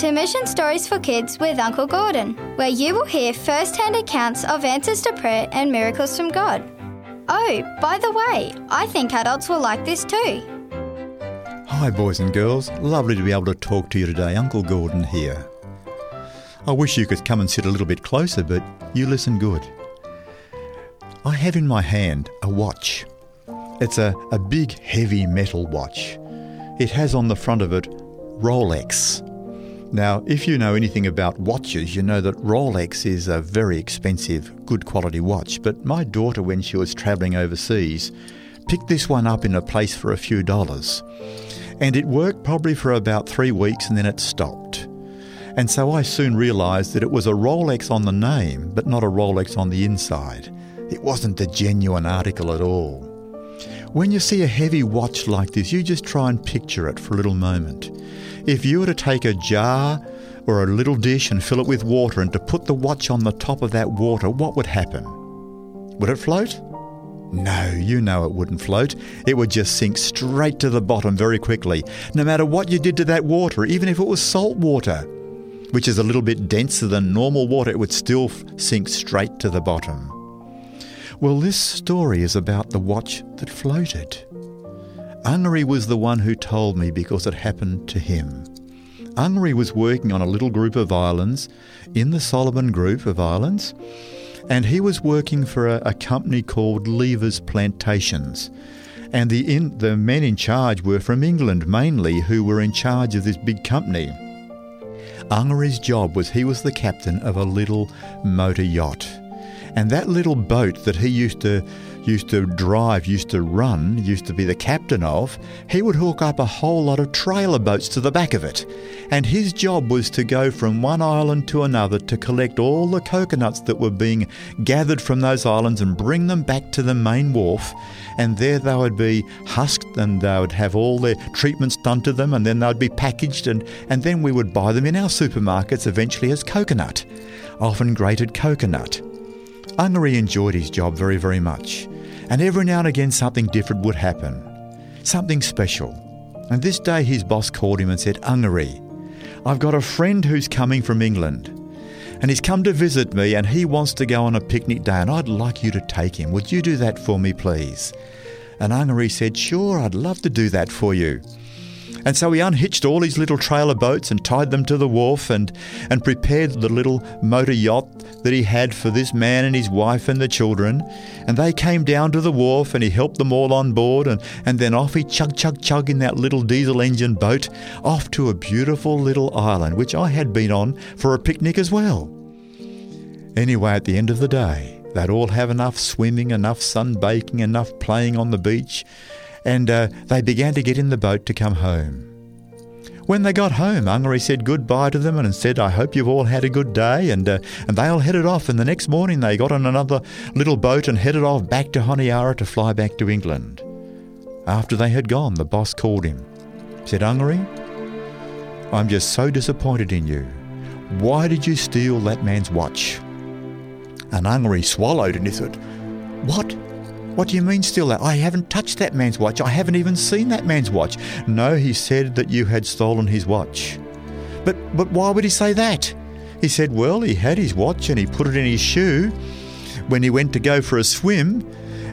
To Mission Stories for Kids with Uncle Gordon, where you will hear first hand accounts of answers to prayer and miracles from God. Oh, by the way, I think adults will like this too. Hi, boys and girls. Lovely to be able to talk to you today. Uncle Gordon here. I wish you could come and sit a little bit closer, but you listen good. I have in my hand a watch. It's a, a big, heavy metal watch. It has on the front of it Rolex. Now, if you know anything about watches, you know that Rolex is a very expensive, good quality watch. But my daughter, when she was travelling overseas, picked this one up in a place for a few dollars. And it worked probably for about three weeks and then it stopped. And so I soon realised that it was a Rolex on the name, but not a Rolex on the inside. It wasn't the genuine article at all. When you see a heavy watch like this, you just try and picture it for a little moment. If you were to take a jar or a little dish and fill it with water and to put the watch on the top of that water, what would happen? Would it float? No, you know it wouldn't float. It would just sink straight to the bottom very quickly, no matter what you did to that water, even if it was salt water, which is a little bit denser than normal water, it would still sink straight to the bottom. Well, this story is about the watch that floated. Ungary was the one who told me because it happened to him. Ungary was working on a little group of islands in the Solomon Group of Islands, and he was working for a, a company called Lever's Plantations. And the, in, the men in charge were from England mainly, who were in charge of this big company. Ungary's job was he was the captain of a little motor yacht. And that little boat that he used to used to drive, used to run, used to be the captain of, he would hook up a whole lot of trailer boats to the back of it. And his job was to go from one island to another to collect all the coconuts that were being gathered from those islands and bring them back to the main wharf. And there they would be husked and they would have all their treatments done to them and then they would be packaged and, and then we would buy them in our supermarkets eventually as coconut, often grated coconut. Ungary enjoyed his job very, very much, and every now and again something different would happen, something special. And this day his boss called him and said, Ungary, I've got a friend who's coming from England, and he's come to visit me, and he wants to go on a picnic day, and I'd like you to take him. Would you do that for me, please? And Ungary said, Sure, I'd love to do that for you. And so he unhitched all his little trailer boats and tied them to the wharf and, and prepared the little motor yacht that he had for this man and his wife and the children. And they came down to the wharf and he helped them all on board and, and then off he chug chug chug in that little diesel engine boat off to a beautiful little island which I had been on for a picnic as well. Anyway, at the end of the day, they'd all have enough swimming, enough sunbaking, enough playing on the beach and uh, they began to get in the boat to come home. When they got home, Ungary said goodbye to them and said, I hope you've all had a good day. And, uh, and they all headed off. And the next morning, they got on another little boat and headed off back to Honiara to fly back to England. After they had gone, the boss called him. Said, Ungary, I'm just so disappointed in you. Why did you steal that man's watch? And Ungary swallowed and he said, What? What do you mean steal that? I haven't touched that man's watch. I haven't even seen that man's watch. No, he said that you had stolen his watch. But but why would he say that? He said, well, he had his watch and he put it in his shoe when he went to go for a swim.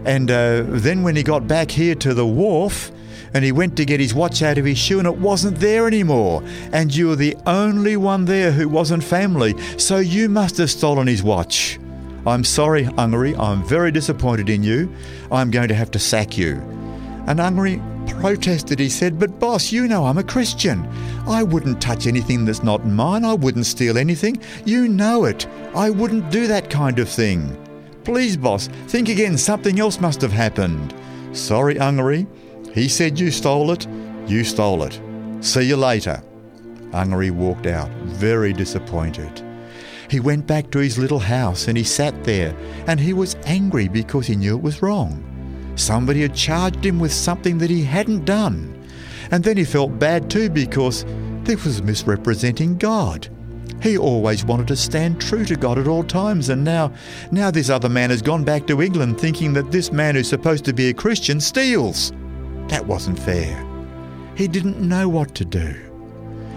And uh, then when he got back here to the wharf, and he went to get his watch out of his shoe and it wasn't there anymore. And you were the only one there who wasn't family, so you must have stolen his watch. I'm sorry, Ungary, I'm very disappointed in you. I'm going to have to sack you. And Ungary protested. He said, But boss, you know I'm a Christian. I wouldn't touch anything that's not mine. I wouldn't steal anything. You know it. I wouldn't do that kind of thing. Please, boss, think again. Something else must have happened. Sorry, Ungary. He said you stole it. You stole it. See you later. Ungary walked out, very disappointed. He went back to his little house and he sat there, and he was angry because he knew it was wrong. Somebody had charged him with something that he hadn't done. And then he felt bad too because this was misrepresenting God. He always wanted to stand true to God at all times, and now, now this other man has gone back to England thinking that this man who's supposed to be a Christian steals. That wasn't fair. He didn't know what to do.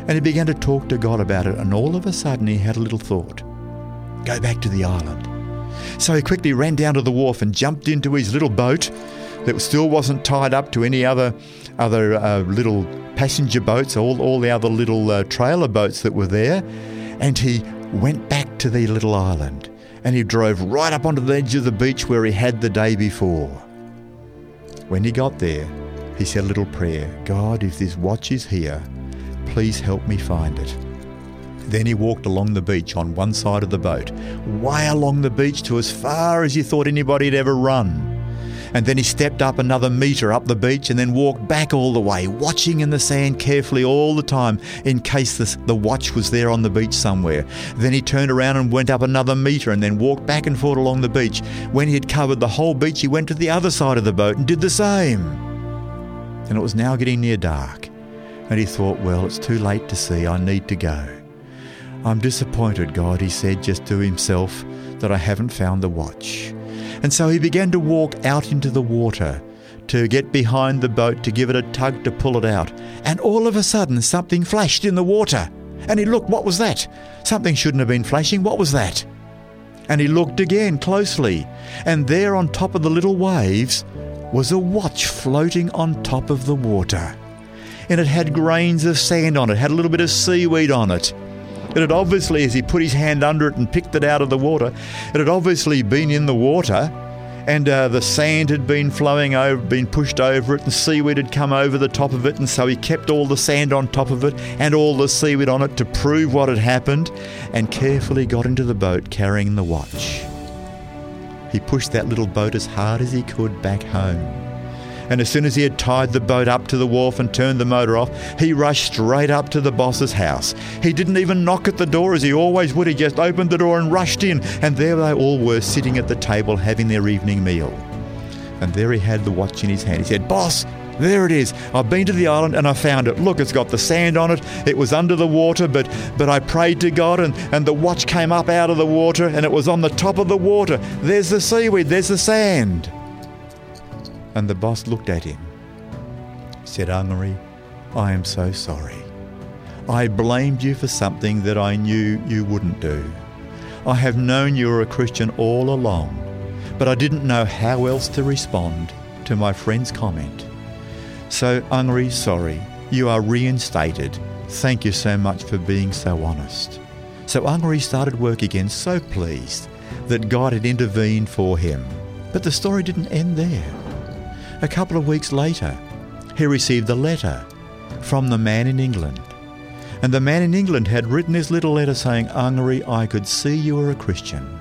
And he began to talk to God about it, and all of a sudden he had a little thought go back to the island. So he quickly ran down to the wharf and jumped into his little boat that still wasn't tied up to any other other uh, little passenger boats, all, all the other little uh, trailer boats that were there, and he went back to the little island and he drove right up onto the edge of the beach where he had the day before. When he got there, he said a little prayer God, if this watch is here, please help me find it. Then he walked along the beach on one side of the boat, way along the beach to as far as you thought anybody had ever run. And then he stepped up another metre up the beach and then walked back all the way, watching in the sand carefully all the time in case the, the watch was there on the beach somewhere. Then he turned around and went up another metre and then walked back and forth along the beach. When he had covered the whole beach, he went to the other side of the boat and did the same. And it was now getting near dark. And he thought, well, it's too late to see, I need to go. I'm disappointed, God, he said just to himself, that I haven't found the watch. And so he began to walk out into the water to get behind the boat to give it a tug to pull it out. And all of a sudden, something flashed in the water. And he looked, what was that? Something shouldn't have been flashing. What was that? And he looked again closely. And there on top of the little waves was a watch floating on top of the water. And it had grains of sand on it, had a little bit of seaweed on it. It had obviously, as he put his hand under it and picked it out of the water, it had obviously been in the water and uh, the sand had been flowing over, been pushed over it, and seaweed had come over the top of it, and so he kept all the sand on top of it and all the seaweed on it to prove what had happened, and carefully got into the boat carrying the watch. He pushed that little boat as hard as he could back home and as soon as he had tied the boat up to the wharf and turned the motor off, he rushed straight up to the boss's house. He didn't even knock at the door as he always would, he just opened the door and rushed in, and there they all were sitting at the table having their evening meal. And there he had the watch in his hand. He said, Boss, there it is. I've been to the island and I found it. Look, it's got the sand on it. It was under the water, but but I prayed to God and, and the watch came up out of the water and it was on the top of the water. There's the seaweed, there's the sand. And the boss looked at him, said, ah, Ungary, I am so sorry. I blamed you for something that I knew you wouldn't do. I have known you were a Christian all along, but I didn't know how else to respond to my friend's comment. So, ah, Ungary, sorry, you are reinstated. Thank you so much for being so honest. So, ah, Ungary started work again, so pleased that God had intervened for him. But the story didn't end there. A couple of weeks later, he received a letter from the man in England. And the man in England had written this little letter saying, Ungary, I could see you were a Christian.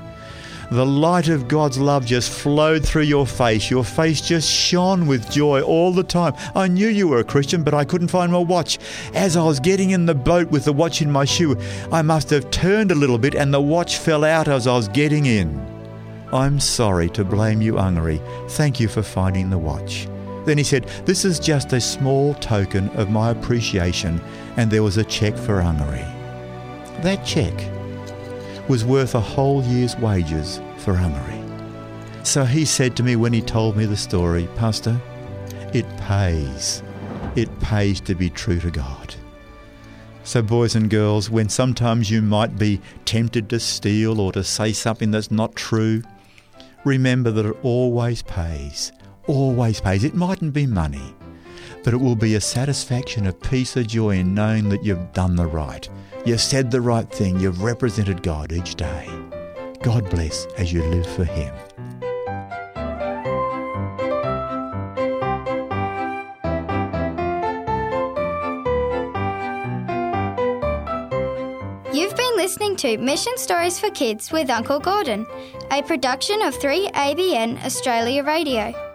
The light of God's love just flowed through your face. Your face just shone with joy all the time. I knew you were a Christian, but I couldn't find my watch. As I was getting in the boat with the watch in my shoe, I must have turned a little bit and the watch fell out as I was getting in. I'm sorry to blame you, Ungary. Thank you for finding the watch. Then he said, This is just a small token of my appreciation, and there was a cheque for Ungary. That cheque was worth a whole year's wages for Ungary. So he said to me when he told me the story, Pastor, it pays. It pays to be true to God. So, boys and girls, when sometimes you might be tempted to steal or to say something that's not true, remember that it always pays. Always pays. It mightn't be money, but it will be a satisfaction, a peace, a joy in knowing that you've done the right. You've said the right thing. You've represented God each day. God bless as you live for Him. You've been listening to Mission Stories for Kids with Uncle Gordon, a production of 3ABN Australia Radio.